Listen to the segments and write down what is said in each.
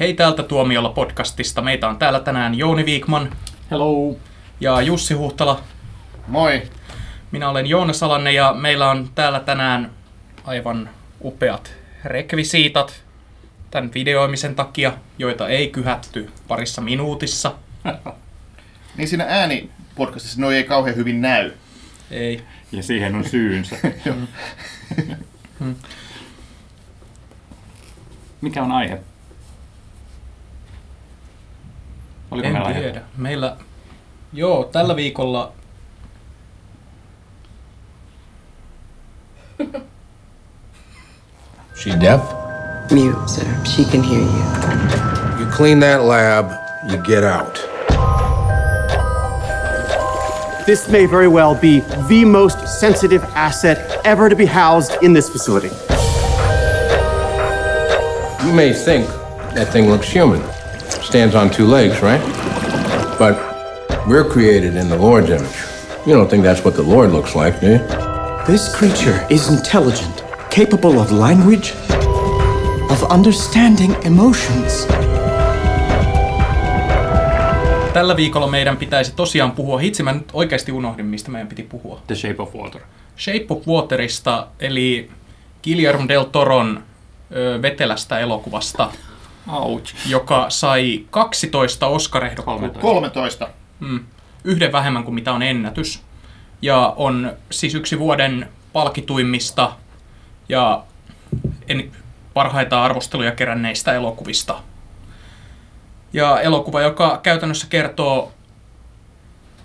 Hei täältä Tuomiolla podcastista. Meitä on täällä tänään Jouni Viikman Hello. ja Jussi Huhtala. Moi. Minä olen Joona Salanne ja meillä on täällä tänään aivan upeat rekvisiitat tämän videoimisen takia, joita ei kyhätty parissa minuutissa. Niin siinä ääni podcastissa noi ei kauhean hyvin näy. Ei. Ja siihen on syynsä. Mikä on aihe? Oliko En meillä aihe? tiedä. Meillä, joo, tällä viikolla She deaf? Mute, sir. She can hear you. You clean that lab, you get out. This may very well be the most sensitive asset ever to be housed in this facility. You may think that thing looks human. Stands on two legs, right? But we're created in the Lord's image. You don't think that's what the Lord looks like, do you? This creature is intelligent, capable of language, of understanding emotions. tällä viikolla meidän pitäisi tosiaan puhua, hitsi mä nyt oikeasti unohdin, mistä meidän piti puhua. The Shape of Water. Shape of Waterista, eli Guillermo del Toron ö, vetelästä elokuvasta, Ouch. joka sai 12 Oscar-ehdokkuutta, 13. 13. yhden vähemmän kuin mitä on ennätys. Ja on siis yksi vuoden palkituimmista ja en, parhaita arvosteluja keränneistä elokuvista. Ja elokuva, joka käytännössä kertoo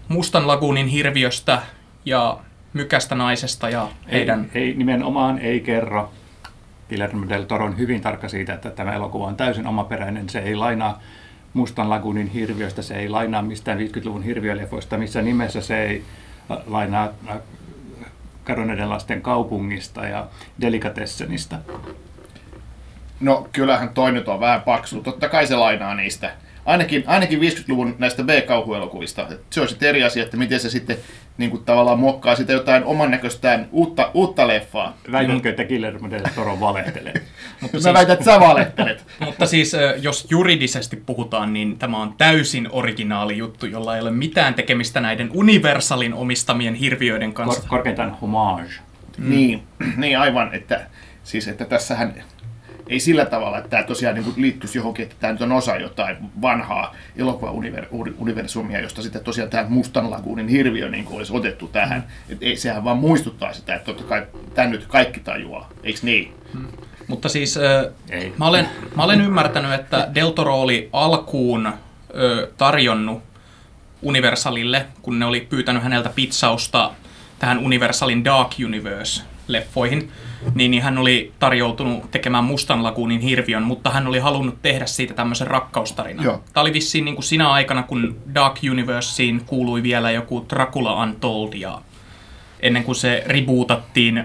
Mustan laguunin hirviöstä ja mykästä naisesta ja heidän... Ei, ei, nimenomaan ei kerro. Guillermo del Toro on hyvin tarkka siitä, että tämä elokuva on täysin omaperäinen. Se ei lainaa Mustan lagunin hirviöstä, se ei lainaa mistään 50-luvun hirviöleffoista, missä nimessä se ei äh, lainaa äh, kadonneiden lasten kaupungista ja delikatessenista. No kyllähän toi nyt on vähän paksu. Totta kai se lainaa niistä. Ainakin, ainakin 50-luvun näistä B-kauhuelokuvista. Se on sitten eri asia, että miten se sitten niin kuin tavallaan muokkaa sitä jotain oman näköistään uutta, uutta leffaa. Väitätkö, että Guillermo del Toro valehtelee? Mutta Mä väitän, että sä valehtelet. Mutta siis jos juridisesti puhutaan, niin tämä on täysin originaali juttu, jolla ei ole mitään tekemistä näiden Universalin omistamien hirviöiden kanssa. Kor- korkeintaan homage. Niin, niin aivan, että, siis, että tässähän ei sillä tavalla, että tämä tosiaan niin liittyisi johonkin, että tämä nyt on osa jotain vanhaa elokuva-universumia, josta sitten tosiaan tämä Mustan laguunin hirviö niin kuin olisi otettu tähän. Et ei, sehän vaan muistuttaa sitä, että totta kai tämän nyt kaikki tajuaa, eikö niin? Mutta siis ö, Ei. mä olen, mä olen ymmärtänyt, että Del Toro oli alkuun ö, tarjonnut Universalille, kun ne oli pyytänyt häneltä pizzausta tähän Universalin Dark Universe-leffoihin, niin, niin hän oli tarjoutunut tekemään Mustan laguunin hirviön, mutta hän oli halunnut tehdä siitä tämmöisen rakkaustarinan. Joo. Tämä oli vissiin niin kuin sinä aikana, kun Dark Universeen kuului vielä joku Dracula Untold ja ennen kuin se rebootattiin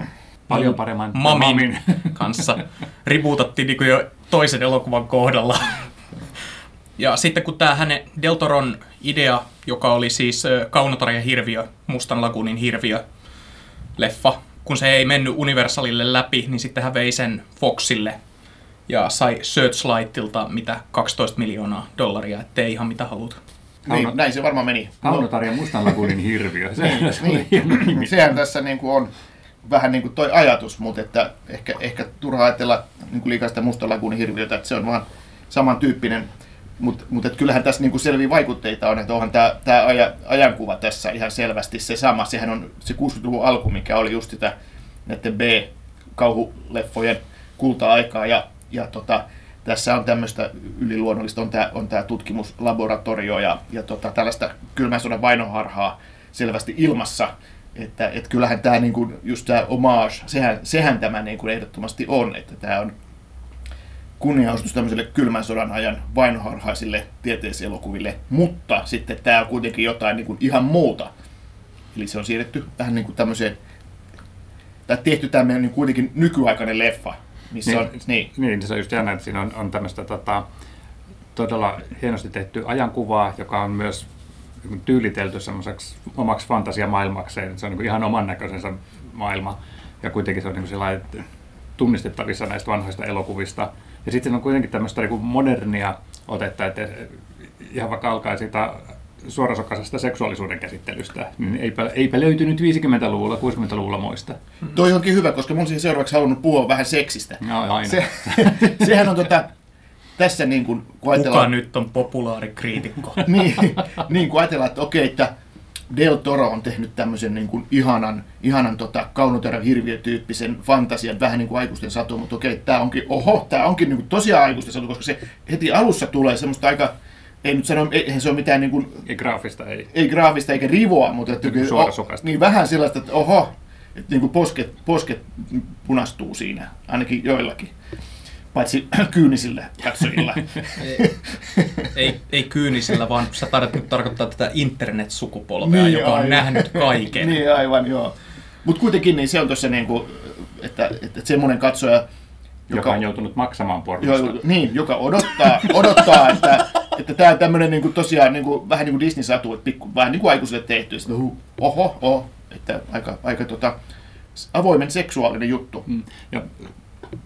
Paljon paremman Mamin, Mamin. kanssa. Rebootattiin niin jo toisen elokuvan kohdalla. Ja sitten kun tämä hänen Del Toron idea, joka oli siis ö, Kaunotarjan hirviö, Mustan lagunin hirviö, leffa, kun se ei mennyt Universalille läpi, niin sitten hän vei sen Foxille ja sai Searchlightilta mitä 12 miljoonaa dollaria, ettei ihan mitä haluta. Niin, näin se varmaan meni. Kaunotarja Mustan lagunin hirviö. Se, se Niin. hieno nimi. Sehän tässä niin kuin on vähän niin kuin toi ajatus, mutta että ehkä, ehkä turha ajatella niin kuin liikaa sitä Mustan laguunin hirviötä, että se on vaan samantyyppinen. Mutta mut kyllähän tässä niinku selviä vaikutteita on, että onhan tämä aja, ajankuva tässä ihan selvästi se sama. Sehän on se 60-luvun alku, mikä oli just sitä näiden B-kauhuleffojen kulta-aikaa. Ja, ja tota, tässä on tämmöistä yliluonnollista, on tämä on tää tutkimuslaboratorio ja, ja tota, tällaista kylmän sodan vainoharhaa selvästi ilmassa. Että et kyllähän tämä niinku, just tämä homage, sehän, sehän tämä niinku ehdottomasti on, että tämä on kunnianosoitus tämmöiselle kylmän sodan ajan vainoharhaisille tieteiselokuville, mutta sitten tämä on kuitenkin jotain niin kuin ihan muuta. Eli se on siirretty vähän niin kuin tämmöiseen, tai tehty tämmöinen niin kuitenkin nykyaikainen leffa, missä Niin, on, niin, niin, se on just jännä, että siinä on, on tämmöistä tota, todella hienosti tehty ajankuvaa, joka on myös niin tyylitelty semmoiseksi omaksi fantasiamaailmakseen. Se on niin ihan oman näköisensä maailma. Ja kuitenkin se on niin sellainen tunnistettavissa näistä vanhoista elokuvista. Ja sitten on kuitenkin tämmöistä niin modernia otetta, että ihan vaikka alkaa sitä suorasokaisesta seksuaalisuuden käsittelystä, niin eipä, eipä löytynyt 50-luvulla, 60-luvulla moista. Toi onkin hyvä, koska mä olisin seuraavaksi halunnut puhua vähän seksistä. No, aina. Se, sehän on tota, tässä niin kuin, kun Kuka ajatellaan... nyt on populaarikriitikko? niin, niin kun ajatellaan, että okei, että Del Toro on tehnyt tämmöisen niin kuin ihanan, ihanan tota, kaunoterä hirviötyyppisen fantasian, vähän niin kuin aikuisten satu, mutta okei, tämä onkin, oho, tämä onkin niin kuin tosiaan aikuisten satu, koska se heti alussa tulee semmoista aika, ei nyt sano, eihän se ole mitään niin kuin, Ei graafista, ei. ei graafista eikä rivoa, mutta että, Niin suorasukaista. niin vähän sellaista, että oho, että niin kuin posket, posket punastuu siinä, ainakin joillakin, paitsi kyynisillä katsojilla. ei, ei kyynisillä, vaan sä tarvitset nyt tarkoittaa tätä internet-sukupolvea, Niin, joka on aivan. nähnyt kaiken. niin, aivan, joo. Mutta kuitenkin niin se on tuossa niin kuin, että, että, että semmoinen katsoja, Joka on joutunut maksamaan jo, pornosta. niin, joka odottaa, odottaa että, että tämä tämmöinen niin kuin, tosiaan niin kuin, vähän niin kuin Disney-satu, että pikku, vähän niin kuin aikuisille tehty. Sitten, oho, oho, että aika, aika tota, avoimen seksuaalinen juttu. Mm. Ja,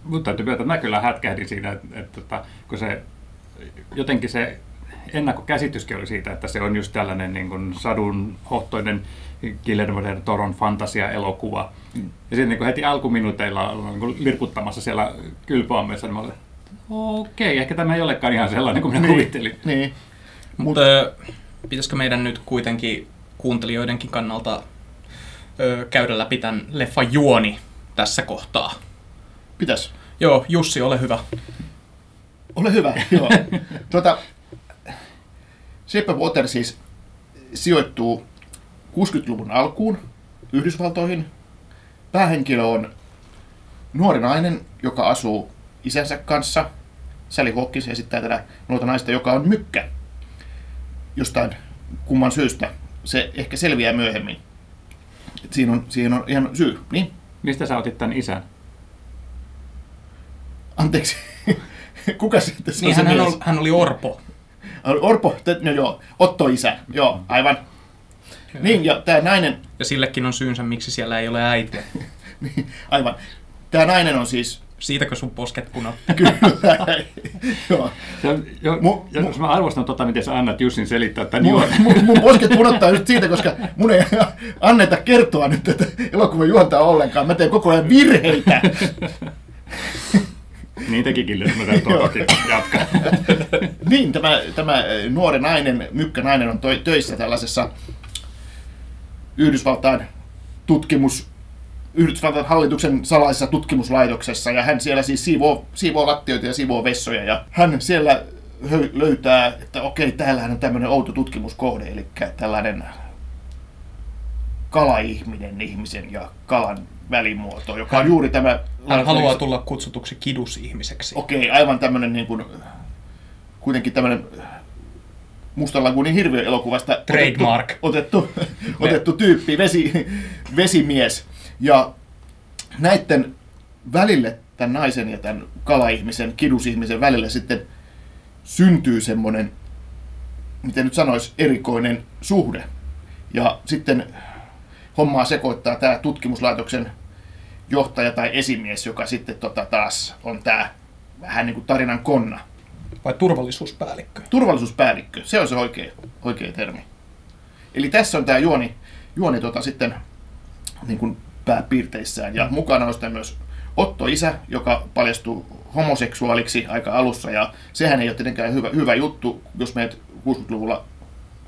mutta täytyy myöntää, että mä kyllä hätkähdin siinä, että, että, että kun se jotenkin se ennakkokäsityskin oli siitä, että se on just tällainen niin kuin sadun hohtoinen Guillermo del Toron fantasia-elokuva. Ja sitten niin heti alkuminuuteilla ollaan niin kuin lirkuttamassa siellä kylpyaamessa, niin mä olin, okei, ehkä tämä ei olekaan ihan sellainen kuin minä Niin, kuvittelin. niin. Mutta pitäisikö meidän nyt kuitenkin kuuntelijoidenkin kannalta ö, käydä läpi tämän leffan juoni tässä kohtaa? Pitäis. Joo, Jussi, ole hyvä. Ole hyvä, joo. tuota, Shape of Water siis sijoittuu 60-luvun alkuun Yhdysvaltoihin. Päähenkilö on nuori nainen, joka asuu isänsä kanssa. Sally Hawkins esittää tätä nuorta naista, joka on mykkä. Jostain kumman syystä. Se ehkä selviää myöhemmin. Et siinä, on, siihen on ihan syy. Niin? Mistä sä otit tämän isän? Anteeksi. Kuka se tässä Niin, on se hän, hän, mies? oli, hän oli Orpo. Orpo, te, no joo, Otto isä, joo, aivan. Niin, ja tämä nainen, Ja sillekin on syynsä, miksi siellä ei ole äitiä. niin, aivan, tämä nainen on siis, Siitäkö sun posket punot? kyllä, joo. Se on, jo, Mu- ja mu- mä arvostan tota, miten sä annat Jussin selittää tämän Mun, juon. mun, mun posket punottaa just siitä, koska mun ei anneta kertoa nyt tätä elokuvan juontaa ollenkaan. Mä teen koko ajan virheitä. Niin tekikin Guillermo del Torokin. Jatka. Niin, tämä, tämä nuori nainen, mykkä nainen on töissä tällaisessa Yhdysvaltain tutkimus, Yhdysvaltain hallituksen salaisessa tutkimuslaitoksessa ja hän siellä siis siivoo, siivoo lattioita ja siivoo vessoja ja hän siellä löytää, että okei, täällähän on tämmöinen outo tutkimuskohde, eli tällainen kalaihminen ihmisen ja kalan välimuoto, joka on juuri tämä... Hän haluaa tulla kutsutuksi kidusihmiseksi. Okei, aivan tämmöinen niin kuin, kuitenkin tämmöinen Mustan lagunin hirviö-elokuvasta Trademark. otettu, otettu, otettu tyyppi, vesi, vesimies. Ja näiden välille, tämän naisen ja tämän kalaihmisen, kidusihmisen välille sitten syntyy semmoinen, miten nyt sanoisi, erikoinen suhde. Ja sitten hommaa sekoittaa tämä tutkimuslaitoksen johtaja tai esimies, joka sitten tota taas on tämä vähän niin kuin tarinan konna. Vai turvallisuuspäällikkö? Turvallisuuspäällikkö, se on se oikea, oikea termi. Eli tässä on tämä juoni, juoni tota sitten niin kuin pääpiirteissään. Ja mukana on sitten myös Otto isä, joka paljastuu homoseksuaaliksi aika alussa. Ja sehän ei ole tietenkään hyvä, hyvä juttu, jos meet 60-luvulla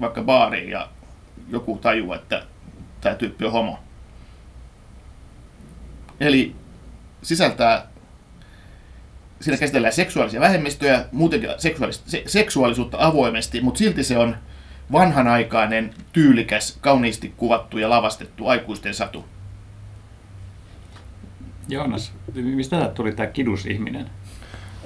vaikka baariin ja joku tajuaa, että tämä tyyppi on homo. Eli sisältää siinä käsitellään seksuaalisia vähemmistöjä, muutenkin seksuaalis- se, seksuaalisuutta avoimesti, mutta silti se on vanhanaikainen, tyylikäs, kauniisti kuvattu ja lavastettu aikuisten satu. Joonas, mistä täältä tuli tämä kidusihminen?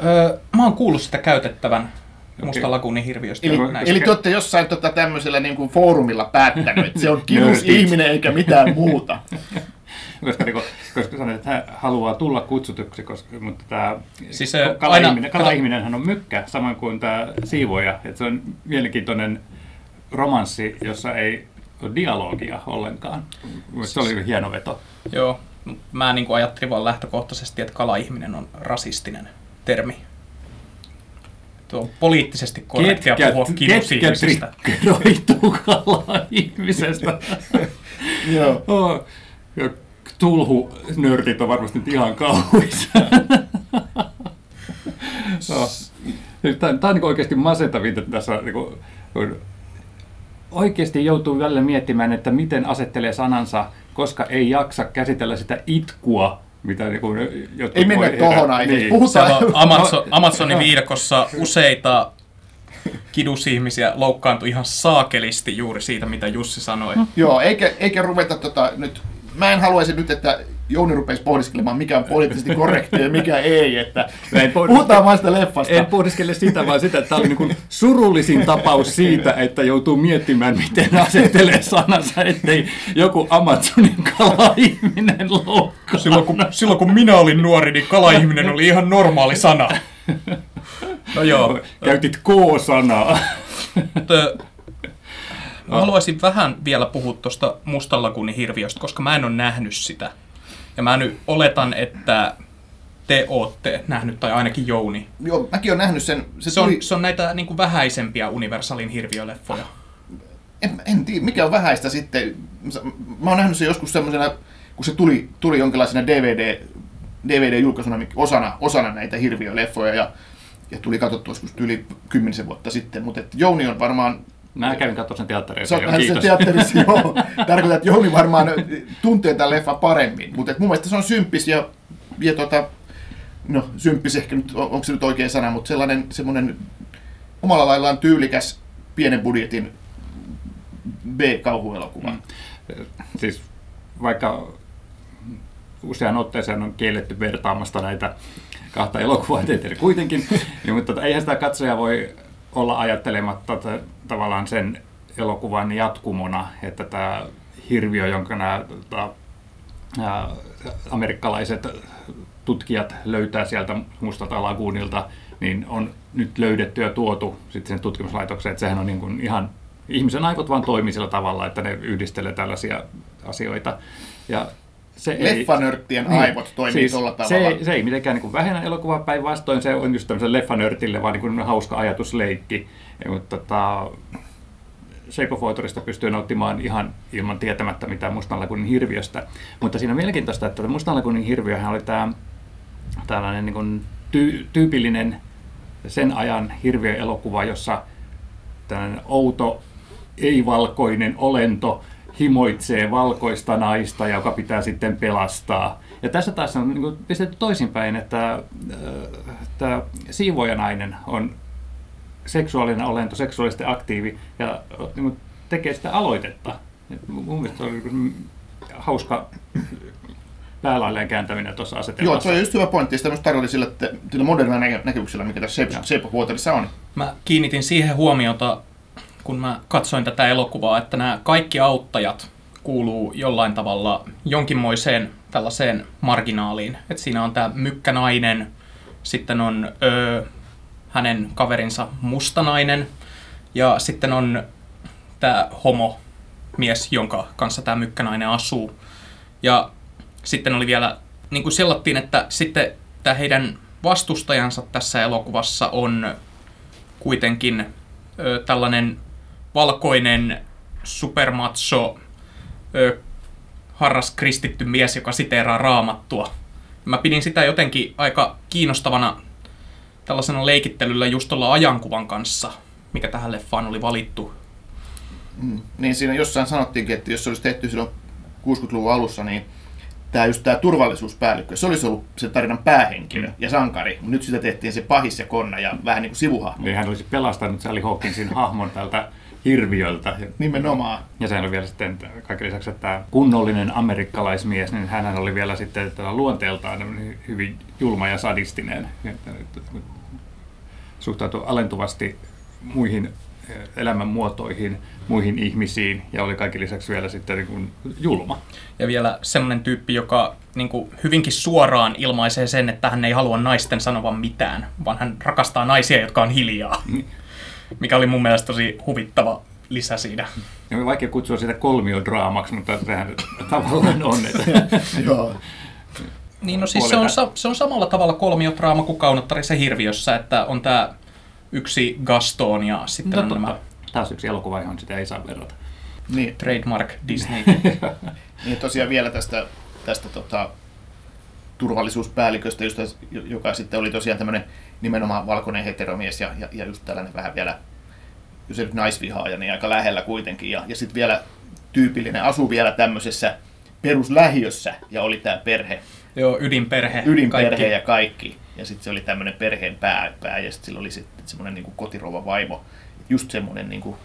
Öö, mä oon kuullut sitä käytettävän Okei. Musta lagunin hirviöstä. Eli, eli te olette jossain tota, tämmöisellä niin kuin foorumilla päättänyt, että se on kidusihminen eikä mitään muuta. Koska, niinku, koska sanoit, että hän haluaa tulla kutsutuksi, koska, mutta tämä Siis, ä, kalaihminen, aina- kalaihminenhän on mykkä, samoin kuin tämä siivoja. Että se on mielenkiintoinen romanssi, jossa ei ole dialogia ollenkaan. Se oli hieno veto. Joo, mä niin kuin ajattelin vaan lähtökohtaisesti, että kalaihminen on rasistinen termi. Tuo on poliittisesti korrektia Ketkä, puhua ketkä triggeroituu kalaa ihmisestä? Joo. Oh, tulhu-nörtit on varmasti ihan kauhuissa. oh. Tämä, tämä on niin oikeasti masentavinta tässä. Niin kuin, kun oikeasti joutuu välillä miettimään, että miten asettelee sanansa, koska ei jaksa käsitellä sitä itkua, mitä niin kuin, jotkut Ei mennä tohon aiheeseen. Niin. Puhutaan- on Amazon, Amazonin viidakossa useita kidusihmisiä loukkaantui ihan saakelisti juuri siitä, mitä Jussi sanoi. Joo, eikä, eikä ruveta tota, nyt, mä en haluaisi nyt, että Jouni rupeisi pohdiskelemaan, mikä on poliittisesti korrektia ja mikä ei, että en puhutaan vaan sitä leffasta. En pohdiskele sitä, vaan sitä, että tämä oli niin surullisin tapaus siitä, että joutuu miettimään, miten asettelee sanansa, ettei joku Amazonin kala-ihminen loukkaa. Silloin kun, silloin kun minä olin nuori, niin kalaihminen oli ihan normaali sana. No joo, Käytit K-sanaa. Mä haluaisin vähän vielä puhua tuosta Mustan lagunin hirviöstä, koska mä en ole nähnyt sitä. Ja mä nyt oletan, että te ootte nähnyt, tai ainakin Jouni. Joo, mäkin olen nähnyt sen. Se, Se on, tuli, se on näitä niin kuin vähäisempiä Universalin hirviöleffoja. en, en tiedä, mikä on vähäistä sitten. Mä oon nähnyt sen joskus semmoisena, kun se tuli, tuli jonkinlaisena DVD, DVD-julkaisuna osana, osana näitä hirviöleffoja ja, ja tuli katsottua joskus yli kymmenisen vuotta sitten, mutta Jouni on varmaan Mä kävin katsomaan sen teatterissa. Sä oot jo, nähnyt sen teatterissa, joo. Tarkoitan, että Jouni varmaan tuntee tämän leffan paremmin. Mutta mun mielestä se on symppis ja, ja tota, no symppis ehkä nyt, on- onko se nyt oikea sana, mutta sellainen semmoinen omalla laillaan tyylikäs pienen budjetin B-kauhuelokuva. Mm. Siis vaikka usean otteeseen on kielletty vertaamasta näitä kahta elokuvaa teatteri kuitenkin, niin, mutta tota, eihän sitä katsoja voi olla ajattelematta t- tavallaan sen elokuvan jatkumona, että tämä hirviö, jonka nämä tota, ää, amerikkalaiset tutkijat löytää sieltä mustalta laguunilta, niin on nyt löydetty ja tuotu sitten sen tutkimuslaitokseen, että sehän on niin kuin ihan, ihmisen aivot vaan toimii sillä tavalla, että ne yhdistelee tällaisia asioita. Ja se ei, Leffanörttien aivot toimii tolla tavalla. Se ei, se ei mitenkään niin vähennä elokuvaa päinvastoin, se on just tämmöisen leffanörtille vaan niin kuin hauska ajatusleikki. Ja, mutta tota, Shape of Waterista pystyy nauttimaan ihan ilman tietämättä mitään Mustan lagunin hirviöstä. Mutta siinä on mielenkiintoista, että Mustan lagunin hirviöhän oli tämä tällainen niin kuin ty- tyypillinen sen ajan hirviöelokuva, jossa tällainen outo, ei-valkoinen olento himoitsee valkoista naista, joka pitää sitten pelastaa. Ja tässä taas on niin kuin pistetty toisinpäin, että äh, tämä siivojanainen on seksuaalinen olento, seksuaalisesti aktiivi ja äh, niin kuin tekee sitä aloitetta. Et mun mielestä se oli niin kuin hauska päälailleen kääntäminen tuossa Joo, asetelmassa. se on just hyvä pointti. Sitä myös tarkoitin sillä, että sillä modernilla näkemyksellä, mikä tässä Shape, Joo. Shape of Waterissa on. Mä kiinnitin siihen huomiota, kun mä katsoin tätä elokuvaa, että nämä kaikki auttajat kuuluu jollain tavalla jonkinmoiseen tällaiseen marginaaliin. Et siinä on tämä mykkänainen, sitten on ö, hänen kaverinsa mustanainen ja sitten on tämä homo mies, jonka kanssa tämä mykkänainen asuu. Ja sitten oli vielä, niin kuin sellattiin, että sitten tämä heidän vastustajansa tässä elokuvassa on kuitenkin ö, tällainen valkoinen supermacho ö, harras kristitty mies, joka siteeraa raamattua. Mä pidin sitä jotenkin aika kiinnostavana tällaisena leikittelyllä just tuolla ajankuvan kanssa, mikä tähän leffaan oli valittu. Niin siinä jossain sanottiinkin, että jos se olisi tehty silloin 60-luvun alussa, niin tämä just tämä turvallisuuspäällikkö, se olisi ollut se tarinan päähenkilö ja sankari. Mutta nyt sitä tehtiin se pahis ja konna ja vähän niin kuin sivuhahmo. Niin hän olisi pelastanut Sally Hawkinsin hahmon tältä hirviöltä. Nimenomaan. Ja sehän oli vielä sitten kaiken lisäksi, että tämä kunnollinen amerikkalaismies, niin hän oli vielä sitten tällä luonteeltaan hyvin julma ja sadistinen. Suhtautui alentuvasti muihin eh, elämänmuotoihin, muihin ihmisiin ja oli kaiken lisäksi vielä sitten niin kuin julma. Ja vielä semmoinen tyyppi, joka niin kuin hyvinkin suoraan ilmaisee sen, että hän ei halua naisten sanovan mitään, vaan hän rakastaa naisia, jotka on hiljaa. Mikä oli mun mielestä tosi huvittava lisä siinä. Ja on vaikea kutsua sitä kolmiodraamaksi, mutta sehän tavallaan on. Että Joo. Niin no siis se on, se on samalla tavalla kolmiotraama kuin Kaunottarissa hirviössä, että on tämä yksi Gaston ja sitten on nämä Taas yksi elokuva, johon sitä ei saa verrata. Niin, trademark Disney. niin tosiaan vielä tästä, tästä tota, turvallisuuspäälliköstä, josta, joka sitten oli tosiaan tämmöinen nimenomaan valkoinen heteromies ja, ja, ja just tällainen vähän vielä, jos ei nyt naisvihaaja, niin aika lähellä kuitenkin. Ja, ja sitten vielä tyypillinen, asuu vielä tämmöisessä peruslähiössä ja oli tämä perhe, Joo, ydinperhe. ydinperhe kaikki. ja kaikki. Ja sitten se oli tämmöinen perheen pää, pää ja sitten sillä oli sitten semmoinen niin kotirova vaimo. Just semmoinen niin kuin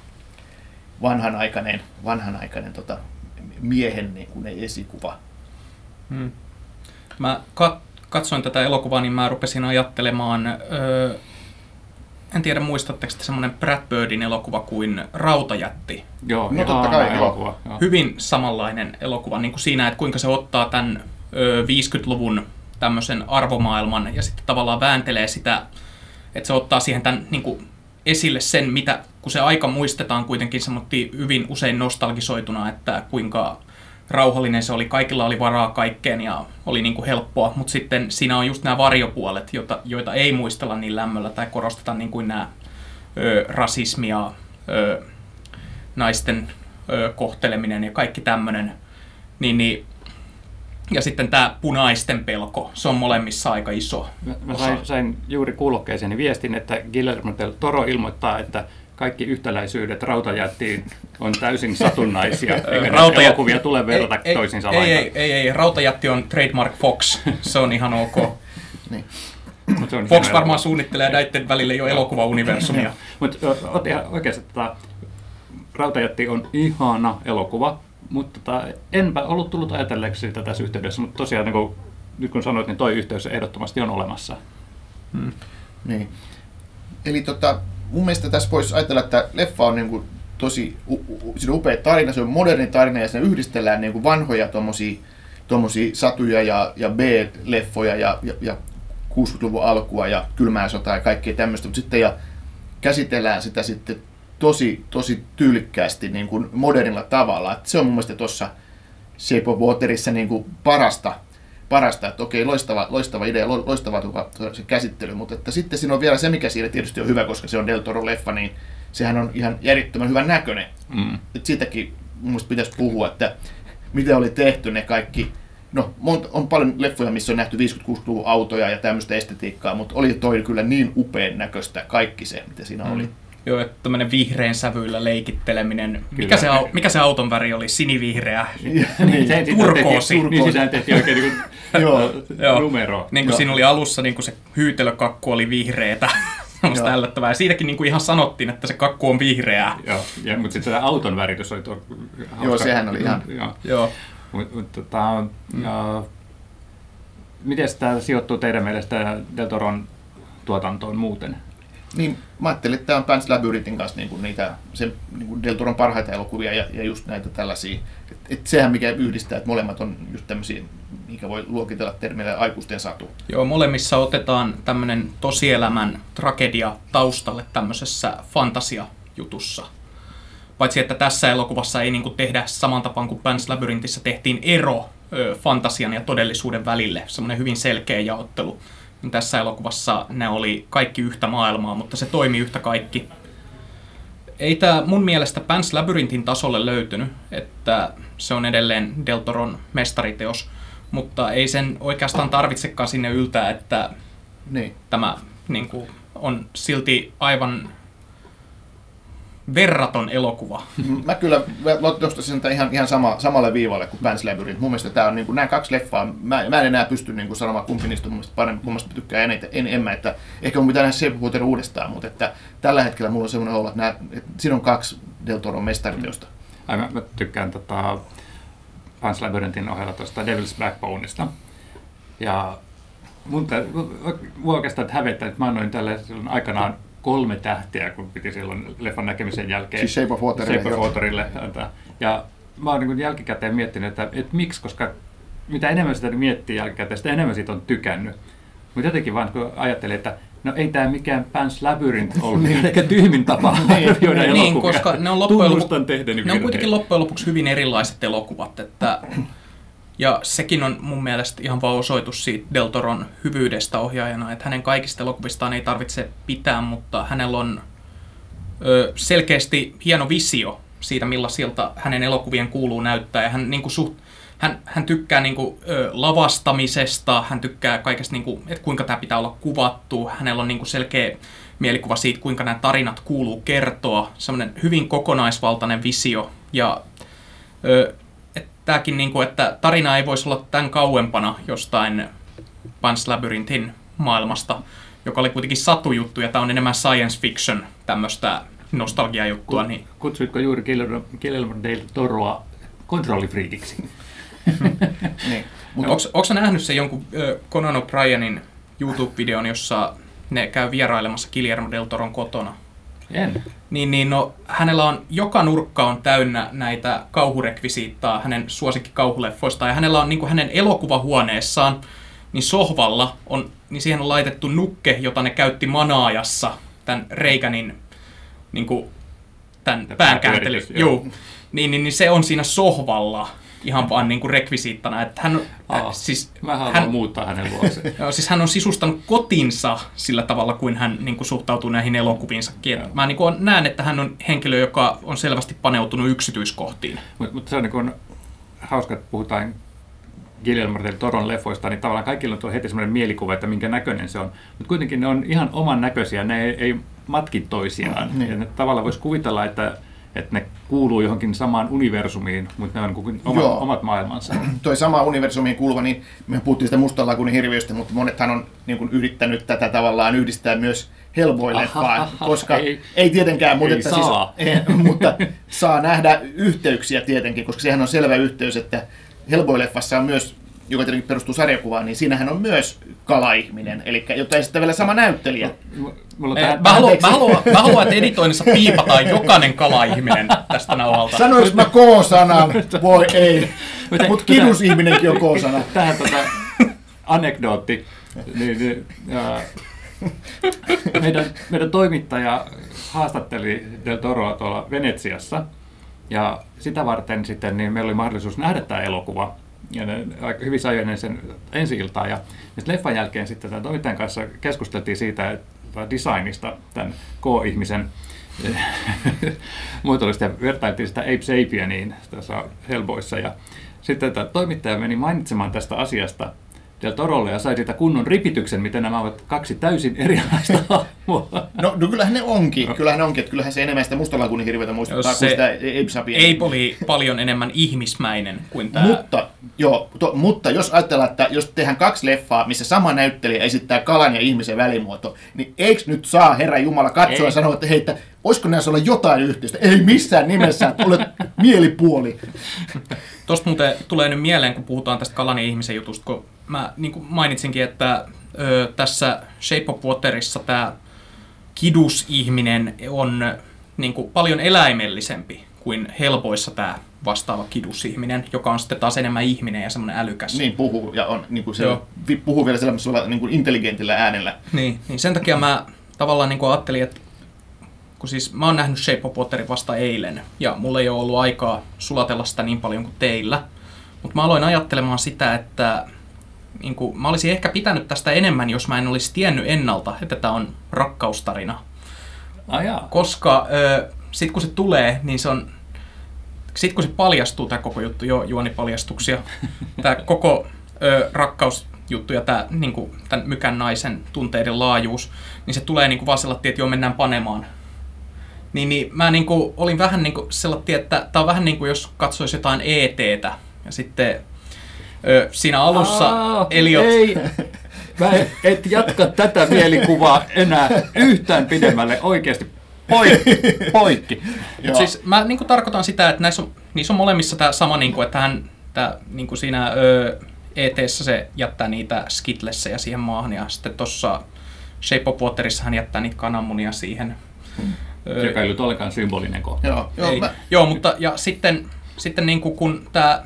vanhanaikainen, vanhanaikainen tota, miehen niin kuin esikuva. Hmm. Mä kat- katsoin tätä elokuvaa, niin mä rupesin ajattelemaan, öö, en tiedä muistatteko te semmoinen Brad Birdin elokuva kuin Rautajätti. Joo, No totta kai, joo. elokuva. Joo. Hyvin samanlainen elokuva niin kuin siinä, että kuinka se ottaa tämän öö, 50-luvun tämmöisen arvomaailman ja sitten tavallaan vääntelee sitä, että se ottaa siihen tämän niin kuin esille sen, mitä, kun se aika muistetaan kuitenkin semmoinen hyvin usein nostalgisoituna, että kuinka rauhallinen se oli, kaikilla oli varaa kaikkeen ja oli niin kuin helppoa, mutta sitten siinä on just nämä varjopuolet, joita, joita ei muistella niin lämmöllä tai korosteta niin kuin nämä ö, rasismi ja ö, naisten ö, kohteleminen ja kaikki tämmöinen, niin, niin ja sitten tämä punaisten pelko, se on molemmissa aika iso Mä, mä sain, sain juuri kuulokkeeseeni viestin, että Guillermo del Toro ilmoittaa, että kaikki yhtäläisyydet rautajättiin on täysin satunnaisia, eikä elokuvia tule verrata ei, toisiinsa ei, ei, ei, ei, Rautajätti on trademark Fox, se on ihan ok. Niin. Mut se on Fox varmaan elokuva. suunnittelee näiden välille jo elokuvauniversumia. Mutta oot ihan oikeassa, että Rautajätti on ihana elokuva, mutta tota, enpä ollut tullut ajatelleeksi sitä tässä yhteydessä, mutta tosiaan niin kun, nyt kun sanoit, niin toi yhteys ehdottomasti on olemassa. Niin. Eli tota, mun mielestä tässä voisi ajatella, että leffa on niin kuin tosi u- u- siinä upea tarina, se on moderni tarina ja siinä yhdistellään niin kuin vanhoja tommosia, tommosia satuja ja, ja B-leffoja ja, ja, ja 60-luvun alkua ja kylmää sotaa ja kaikkea tämmöistä, mutta sitten ja käsitellään sitä sitten tosi, tosi tyylikkäästi niin kuin modernilla tavalla. Et se on mun mielestä tuossa Shape of Waterissa niin kuin parasta, parasta, että okei, loistava, loistava idea, lo- loistava tuo, tuo se käsittely, mutta että sitten siinä on vielä se, mikä siinä tietysti on hyvä, koska se on Del Toro-leffa, niin sehän on ihan järjettömän hyvän näköinen. Mm. Et siitäkin mun pitäisi puhua, että mitä oli tehty ne kaikki, no monta, on paljon leffoja, missä on nähty 50-60-luvun autoja ja tämmöistä estetiikkaa, mutta oli toi kyllä niin upean näköistä kaikki se, mitä siinä Mm. oli. Joo, että tämmöinen vihreän sävyillä leikitteleminen. Mikä se, au- mikä se auton väri oli? Sinivihreä. niin. Sen- siitä Turkoosi. tehtiin- Niin sitä tehtiin oikein niin kuin, Joo. Joo. numero. Niin kuin Joo. siinä oli alussa niin kuin se hyytelökakku oli vihreetä. Semmoista ällöttävää. Ja siitäkin niin kuin ihan sanottiin, että se kakku on vihreää. Joo, ja, mutta sitten se auton väritys oli tuo hauska. Joo, sehän oli ihan- Joo. Joo. Mut, mut, tota, ja, miten tämä sijoittuu teidän mielestä Del Toron tuotantoon muuten? Niin, mä ajattelin, että tämä on Pans Labyrintin kanssa niin kuin niitä, se, niin kuin Del Toron parhaita elokuvia ja, ja just näitä tällaisia. Et, et sehän mikä yhdistää, että molemmat on just tämmöisiä, mikä voi luokitella termillä aikuisten satu. Joo, molemmissa otetaan tämmöinen tosielämän tragedia taustalle tämmöisessä fantasiajutussa. Paitsi että tässä elokuvassa ei niinku tehdä saman tapaan kuin Pan's Labyrinthissä tehtiin ero ö, fantasian ja todellisuuden välille. Semmoinen hyvin selkeä jaottelu. Niin Tässä elokuvassa ne oli kaikki yhtä maailmaa, mutta se toimi yhtä kaikki. Ei tämä mun mielestä Pan's Labyrinthin tasolle löytynyt, että se on edelleen Del Toron mestariteos, mutta ei sen oikeastaan tarvitsekaan sinne yltää, että Niin. tämä niin kuin, on silti aivan verraton elokuva. Mä kyllä nostaisin tämän ihan, ihan sama, samalle viivalle kuin Pans Labyrinth. Mun mielestä tää on niin kuin, nämä kaksi leffaa, mä, mä en enää pysty niin kuin, sanomaan kumpi niistä on mun mielestä parempi, kummasta mä tykkään eniten, en, enemmän, että ehkä mun pitää nähdä Water uudestaan, mutta että tällä hetkellä mulla on semmoinen olo, että, nämä, että siinä on kaksi Del Toron mestariteosta. Ai, mä, mä tykkään tota, Pan's Labyrinthin ohella tuosta Devil's Backboneista. Ja mun mua oikeastaan hävettää, että mä annoin tälle silloin aikanaan kolme tähtiä, kun piti silloin leffan näkemisen jälkeen. Siis Shape of Waterille, Shape of. Waterille antaa. Ja mä oon niin jälkikäteen miettinyt, että, että miksi, koska mitä enemmän sitä miettii jälkikäteen, sitä enemmän siitä on tykännyt. Mutta jotenkin vaan kun ajattelin, että no ei tämä mikään Pan's Labyrinth ollut, niin ehkä tyhmin tapa arvioida niin, elokuvia. koska ne on loppujen Tunnustan lopuksi, tehneeni ne on kuitenkin loppujen lopuksi hyvin erilaiset elokuvat, että Ja sekin on mun mielestä ihan vaan osoitus siitä Del Toron hyvyydestä ohjaajana, että hänen kaikista elokuvistaan ei tarvitse pitää, mutta hänellä on ö, selkeästi hieno visio siitä, millaisilta hänen elokuvien kuuluu näyttää. Ja hän, niin kuin suht, hän, hän tykkää niin kuin, ö, lavastamisesta, hän tykkää kaikesta, niin kuin, että kuinka tämä pitää olla kuvattu. Hänellä on niin kuin selkeä mielikuva siitä, kuinka nämä tarinat kuuluu kertoa. Semmoinen hyvin kokonaisvaltainen visio. Ja ö, tämäkin, niin kuin, että tarina ei voisi olla tämän kauempana jostain Pan's Labyrinthin maailmasta, joka oli kuitenkin satujuttu, ja tämä on enemmän science fiction, tämmöistä nostalgiajuttua. Niin Kutsuitko juuri Guillermo del Toroa kontrollifriikiksi? Niin. Mutta onko sä nähnyt sen jonkun Conan O'Brienin YouTube-videon, jossa ne käy vierailemassa Guillermo del Toron kotona? En. Niin, niin no, hänellä on, joka nurkka on täynnä näitä kauhurekvisiittaa hänen suosikki kauhuleffoista, ja hänellä on niin kuin hänen elokuvahuoneessaan, niin sohvalla on, niin siihen on laitettu nukke, jota ne käytti manaajassa, tämän Reaganin niin kuin, tämän Tämä päänkääntely. pyöritys, joo. Joo. Niin, niin, niin, se on siinä sohvalla ihan vaan niin kuin rekvisiittana. Että hän, Aa, äh, siis, Mä haluan hän, muuttaa hänen luokseen. Joo, siis hän on sisustanut kotinsa sillä tavalla, kuin hän niin kuin, suhtautuu näihin elokuviinsakin. Mä niin kuin, näen, että hän on henkilö, joka on selvästi paneutunut yksityiskohtiin. Mutta mut se on niin kun, hauska, että puhutaan Guillermo del Toron leffoista, niin tavallaan kaikilla on heti sellainen mielikuva, että minkä näköinen se on. Mutta kuitenkin ne on ihan oman näköisiä, ne ei, ei matki toisiaan. Niin. Ja ne tavallaan voisi kuvitella, että, että ne kuuluu johonkin samaan universumiin, mutta ne on kuin oma, Joo. omat maailmansa. toi sama universumiin kuuluva, niin me puhuttiin sitä mustan lagunin hirviöstä, mutta monethan on niin kuin yrittänyt tätä tavallaan yhdistää myös Hellboy-leffaan, Ahaha, koska ei- ei, ei tietenkään, mutta, ei että saa. Siis, eh, mutta saa nähdä yhteyksiä tietenkin, koska sehän on selvä yhteys, että Hellboy-leffassa on myös joka tietenkin perustuu sarjakuvaan, niin siinähän on myös kala-ihminen, eli jota ei sitten vielä sama näyttelijä. Mulla on Eh, Mä haluan, mä, haluan, mä haluan, että editoinnissa piipataan jokainen kala-ihminen tästä nauhalta. Sanois mä K-sanan, voi ei, Mutta- mutta kidusihminenkin on K-sana. tähän tota, anekdootti. Niin, niin, ää, meidän, meidän toimittaja haastatteli Del Toroa tuolla Venetsiassa. Ja sitä varten sitten niin meillä oli mahdollisuus nähdä tämä elokuva. Ja ne aika hyvin sai ennen sen ensi iltaa. Ja sitten leffan jälkeen sitten tämän toimittajan kanssa keskusteltiin siitä että designista, tämän K-ihmisen muotoilusta ja vertailtiin sitä Ape Sapieniin tässä Hellboyssa. Ja sitten tämä toimittaja meni mainitsemaan tästä asiasta Del Torolle ja sai siitä kunnon ripityksen, miten nämä ovat kaksi täysin erilaista hahmoa. No, no kyllähän ne onkin, kyllähän ne onkin, että kyllähän se enemmän sitä mustalakunin hirviötä muistuttaa Jos kuin sitä Ape Sapien. Ape oli paljon enemmän ihmismäinen kuin tämä. Mutta, joo, to, mutta jos ajatellaan, että jos tehdään kaksi leffaa, missä sama näyttelijä esittää kalan ja ihmisen välimuoto, niin eikö nyt saa Herra Jumala katsoa Ei. ja sanoa, että hei, että olisiko näissä olla jotain yhteistä? Ei missään nimessä, että olet mielipuoli. Tuosta muuten tulee nyt mieleen, kun puhutaan tästä kalan ja ihmisen jutusta, kun mä niin kuin mainitsinkin, että ö, tässä Shape of Waterissa tämä kidusihminen on niin kuin, paljon eläimellisempi kuin helpoissa tämä vastaava kidusihminen, joka on sitten taas enemmän ihminen ja semmoinen älykäs. Niin puhuu, ja on, niin kuin se Joo. vi- puhuu vielä sellaisella niin kuin intelligentillä äänellä. Niin, niin sen takia mä tavallaan niin kuin ajattelin, että kun siis mä oon nähnyt Shape of Waterin vasta eilen, ja mulla ei ole ollut aikaa sulatella sitä niin paljon kuin teillä, mutta mä aloin ajattelemaan sitä, että niin kuin, mä olisin ehkä pitänyt tästä enemmän, jos mä en olisi tiennyt ennalta, että tämä on rakkaustarina. Jaa. Koska ö, sit kun se tulee, niin se on... Sitten kun se paljastuu, tämä koko juttu, jo juonipaljastuksia, tämä koko ö, rakkausjuttu ja tämä niin tämän mykän naisen tunteiden laajuus, niin se tulee niin kuin vaan sellainen, että joo, mennään panemaan. Niin, niin mä niin kuin, olin vähän niin kuin sellainen, että tämä on vähän niin kuin jos katsoisi jotain ETtä ja sitten ö, siinä alussa Aa, Eliot... Ei, mä et, et jatka tätä mielikuvaa enää yhtään pidemmälle oikeasti. Poikki, poikki. Mut siis mä niin tarkoitan sitä, että näissä on, niissä on molemmissa tämä sama, niin kuin, että hän tää, niin kuin siinä ö, ET-ssä se jättää niitä skitlessejä siihen maahan ja sitten tuossa Shape of Waterissa hän jättää niitä kananmunia siihen. Ö, Joka ei ollut ollenkaan symbolinen kohta. Joo, joo, ei. mä, Joo, mutta ja sitten, sitten niin kuin kun tämä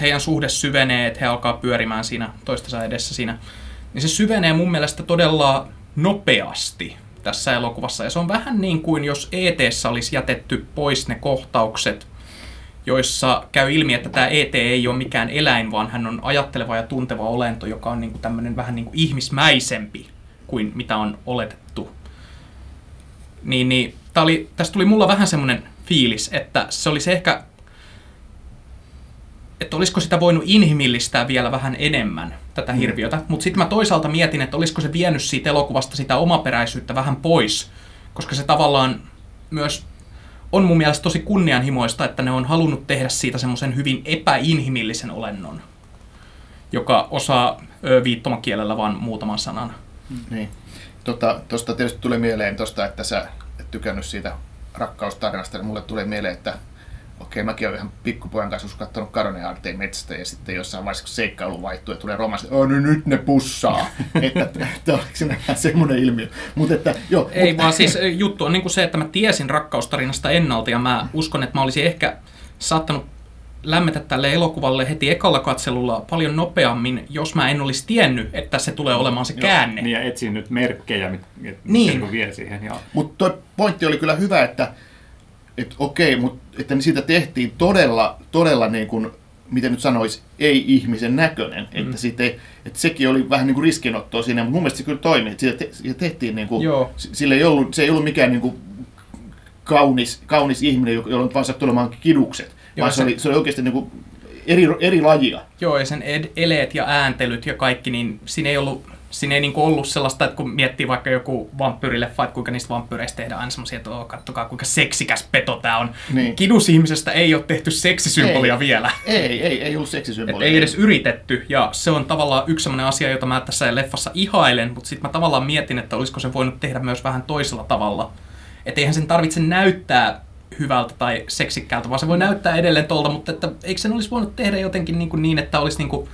heidän suhde syvenee, että he alkaa pyörimään siinä toistensa edessä siinä, niin se syvenee mun mielestä todella nopeasti tässä elokuvassa. Ja se on vähän niin kuin jos ET olisi jätetty pois ne kohtaukset, joissa käy ilmi, että tämä ET ei ole mikään eläin, vaan hän on ajatteleva ja tunteva olento, joka on niin kuin tämmöinen vähän niin kuin ihmismäisempi kuin mitä on oletettu. Niin, niin oli, tästä tuli mulla vähän semmoinen fiilis, että se olisi ehkä, että olisiko sitä voinut inhimillistää vielä vähän enemmän, tätä hirviötä. Mutta sitten mä toisaalta mietin, että olisiko se vienyt siitä elokuvasta sitä omaperäisyyttä vähän pois, koska se tavallaan myös on mun mielestä tosi kunnianhimoista, että ne on halunnut tehdä siitä semmoisen hyvin epäinhimillisen olennon, joka osaa viittomakielellä vain muutaman sanan. Niin. Tota, tosta tietysti tuli mieleen tosta, että sä et tykännyt siitä rakkaustarinasta, niin mulle tuli mieleen, että okei, mäkin olen ihan pikkupojan kanssa joskus katsonut kadonneen aarteen metsästä ja sitten jossain vaiheessa, kun seikkailu vaihtuu ja tulee romanssi, oh, no nyt ne pussaa. että, että oliko se vähän semmoinen ilmiö. Mutta että, joo, Ei mut- vaan siis juttu on niin kuin se, että mä tiesin rakkaustarinasta ennalta ja mä uskon, että mä olisin ehkä saattanut lämmetä tälle elokuvalle heti ekalla katselulla paljon nopeammin, jos mä en olisi tiennyt, että se tulee olemaan se käänne. Niin ja etsin nyt merkkejä, mit, mit, Niin. mitkä vie siihen. Mutta tuo pointti oli kyllä hyvä, että et okei, mutta että siitä tehtiin todella, todella niin kuin, miten nyt sanoisi, ei-ihmisen näköinen. Mm. Että, siitä että sekin oli vähän niin kuin riskinottoa siinä, mutta mun mielestä se kyllä toimi. Että siitä, te, siitä tehtiin, niin kuin, Joo. sille ei ollut, se ei ollut mikään niin kuin kaunis, kaunis ihminen, jolla on vaan sattuu olemaan kidukset. Joo, vaan se, se- oli, se oli oikeasti niin kuin eri, eri lajia. Joo, ja sen ed- eleet ja ääntelyt ja kaikki, niin siinä ei ollut, siinä ei niinku ollut sellaista, että kun miettii vaikka joku vampyyrileffa, että kuinka niistä vampyyreistä tehdään aina semmoisia, että oo, kattokaa kuinka seksikäs peto tää on. Niin. Kidusihmisestä ei ole tehty seksisymbolia Ei. vielä. Ei, ei, ei ollut Et seksisymbolia. ei edes yritetty, ja se on tavallaan yksi sellainen asia, jota mä tässä leffassa ihailen, mutta sitten mä tavallaan mietin, että olisiko se voinut tehdä myös vähän toisella tavalla. Että eihän sen tarvitse näyttää hyvältä tai seksikkäältä, vaan se voi näyttää edelleen tolta, mutta että eikö sen olisi voinut tehdä jotenkin niin, kuin niin että olisi niin kuin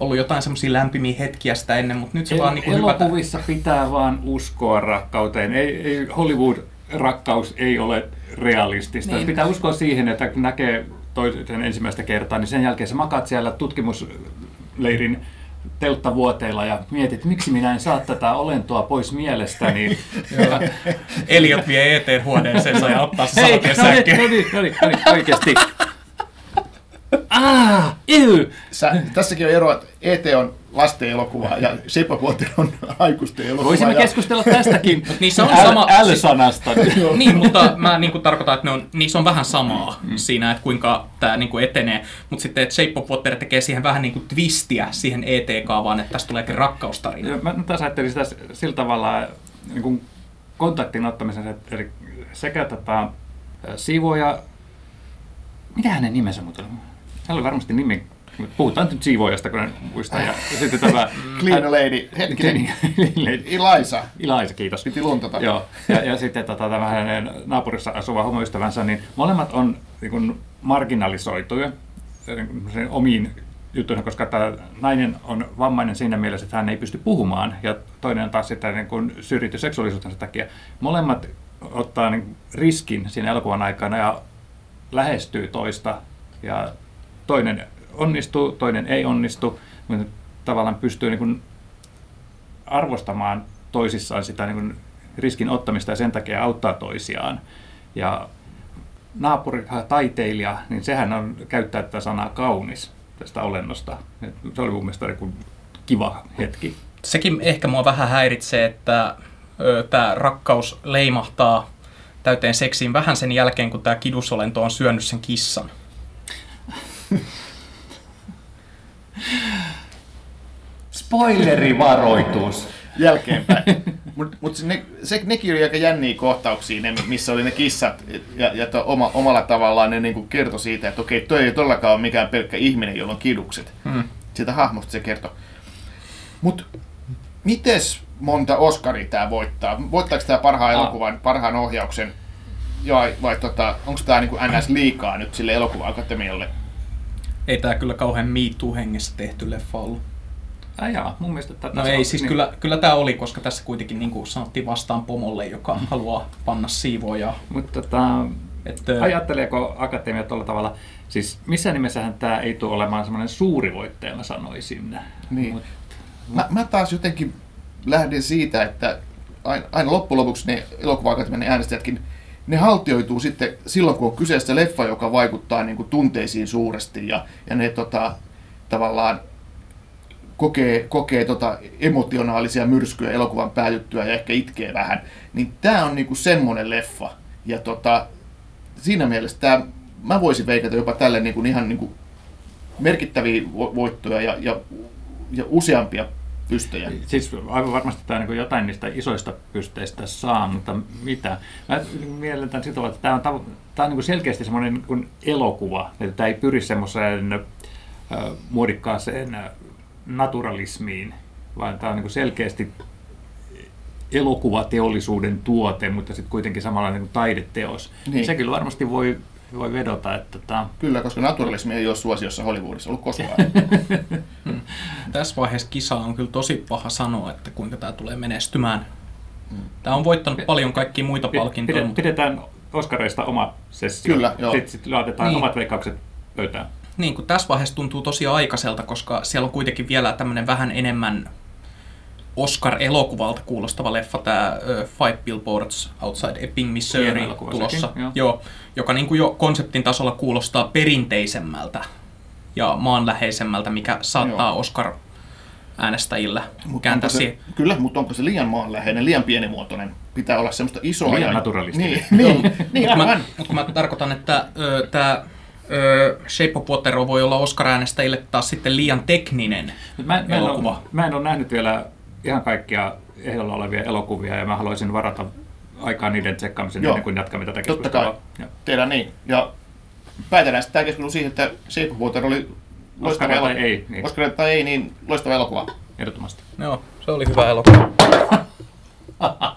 ollut jotain semmoisia lämpimiä hetkiä sitä ennen, mutta nyt se vaan niin kuin hypätä. elokuvissa pitää vaan uskoa rakkauteen. Ei, ei Hollywood-rakkaus ei ole realistista. Niin. Pitää uskoa siihen, että kun näkee toisen ensimmäistä kertaa, niin sen jälkeen sä makaat siellä tutkimusleirin telttavuoteilla ja mietit, miksi minä en saa tätä olentoa pois mielestäni. Eliot vie ET-huoneeseensa ja ottaa se Hei, no niin, no niin, no niin, no niin, oikeasti. Ah. Sä, tässäkin on ero, että ET on lasten elokuva ja of Water on aikuisten elokuva. Voisimme ja, keskustella tästäkin niissä on L- sama- L-sanasta. niin, mutta mä niin kuin tarkoitan, että ne on, niissä on vähän samaa mm. siinä, että kuinka tämä niin kuin etenee. Mutta sitten että Shape of Water tekee siihen vähän niin kuin twistiä siihen ET-kaavaan, että tästä tuleekin rakkaustarina. Mä taas ajattelin sitä sillä tavalla niin kuin kontaktin ottamisen, että eli sekä tätä siivoja, mitä hänen nimensä muuten oli? Hän oli varmasti nimi, puhutaan nyt siivoojasta, kun en muista. Ja sitten tämä... Clean Lady, hetkinen. Ilaisa, Ilaisa, kiitos. piti luntata. Joo, ja, ja sitten tota, tämä hänen naapurissa asuva homoystävänsä, niin molemmat on niin kuin, marginalisoituja niin omiin juttuihin, koska tämä nainen on vammainen siinä mielessä, että hän ei pysty puhumaan, ja toinen on taas sitten niin kuin, syrjitty seksuaalisuutensa takia. Molemmat ottaa niin, riskin siinä elokuvan aikana ja lähestyy toista, ja toinen onnistuu, toinen ei onnistu, mutta tavallaan pystyy niin kuin, arvostamaan toisissaan sitä niin kuin riskin ottamista ja sen takia auttaa toisiaan. Ja naapuri, taiteilija, niin sehän on käyttää tätä sanaa kaunis tästä olennosta. Et Se oli mun mielestä niin kiva hetki. Sekin ehkä mua vähän häiritsee, että tämä rakkaus leimahtaa täyteen seksiin vähän sen jälkeen, kun tämä kidusolento on syönyt sen kissan. Spoilerivaroitus! Jälkeenpäin. Mutta mut ne, se, nekin oli aika jänniä kohtauksia, ne, missä oli ne kissat, ja, ja to, oma, omalla tavallaan ne niinku kertoi siitä, että okei, toi ei todellakaan ole mikään pelkkä ihminen, jolla on kidukset. Hmm. Siitä hahmosta se kertoi. Mutta mites monta Oscaria tämä voittaa? Voittaako tämä parhaan Ah. elokuvan, parhaan ohjauksen? Vai, vai tota, onko tämä niinku NS liikaa nyt sille elokuva-akatemialle? Ei tämä kyllä kauhean miituu hengessä tehty leffa ollut. Ai jaa, mun mielestä tätä No ei, siis kyllä, kyllä tämä oli, koska tässä kuitenkin niin kuin sanottiin vastaan pomolle, joka haluaa panna siivoojaa. Mutta tota, Että, ajatteleeko akatemia tuolla tavalla, siis missään nimessähän tämä ei tule olemaan semmoinen suuri voittaja, mä sanoisin. Niin. Mut- Mä, mä taas jotenkin lähden siitä, että aina, aina loppujen lopuksi ne elokuva äänestäjätkin, ne haltioituu sitten silloin, kun on kyseessä leffa, joka vaikuttaa niin kuin tunteisiin suuresti ja, ja ne tota, tavallaan kokee, kokee tota emotionaalisia myrskyjä elokuvan päätyttyä ja ehkä itkee vähän, niin tämä on niinku semmoinen leffa. Ja tota, siinä mielessä tää, mä voisin veikata jopa tälle niinku ihan niinku merkittäviä vo- voittoja ja, ja, ja useampia pystejä. Siis aivan varmasti tämä niin jotain niistä isoista pysteistä saa, mutta mitä? Mä mielletän sitä, että tämä on, tav- tämä on niin selkeästi semmoinen niin elokuva, että tämä ei pyri semmoiseen muodikkaaseen naturalismiin, vaan tämä on niin selkeästi elokuvateollisuuden tuote, mutta sitten kuitenkin samalla niin taideteos. Niin. Se kyllä varmasti voi, voi vedota, että tämä Kyllä, koska naturalismi ei ole suosiossa Hollywoodissa ollut koskaan. Tässä vaiheessa kisa on kyllä tosi paha sanoa, että kuinka tämä tulee menestymään. Tämä on voittanut paljon kaikkia muita palkintoja, Pidetään Oscareista oma sessio. Kyllä, joo. Sitten, sitten laitetaan Niin. omat veikkaukset pöytään. Niin kuin tässä vaiheessa tuntuu tosi aikaiselta, koska siellä on kuitenkin vielä tämmöinen vähän enemmän Oscar-elokuvalta kuulostava leffa, tämä Five Billboards Outside Ebbing, Missouri tulossa, sekin, joo. joo, joka niin kuin jo konseptin tasolla kuulostaa perinteisemmältä ja maanläheisemmältä, mikä saattaa Joo. Oscar äänestäjillä Mutta kääntää se, kyllä, mutta onko se liian maanläheinen, liian pienimuotoinen? Pitää olla semmoista isoa. Liian ja- naturalistinen. Niin, niin, niin Mutta mä, mä tarkoitan, että tämä Shape of Water voi olla Oscar-äänestäjille taas sitten liian tekninen Mut Mä, mä, en elokuva. ole, mä en ole nähnyt vielä ihan kaikkia ehdolla olevia elokuvia ja mä haluaisin varata aikaa niiden tsekkaamisen Joo. ennen kuin jatkamme tätä Totta keskustelua. kai. Joo. Tehdään niin. Ja päätetään sitten tämä keskustelu siihen, että Shape of Water oli loistava elokuva. ei, niin. Oscaria tai ei, niin loistava elokuva. Ehdottomasti. Joo, se oli hyvä elokuva.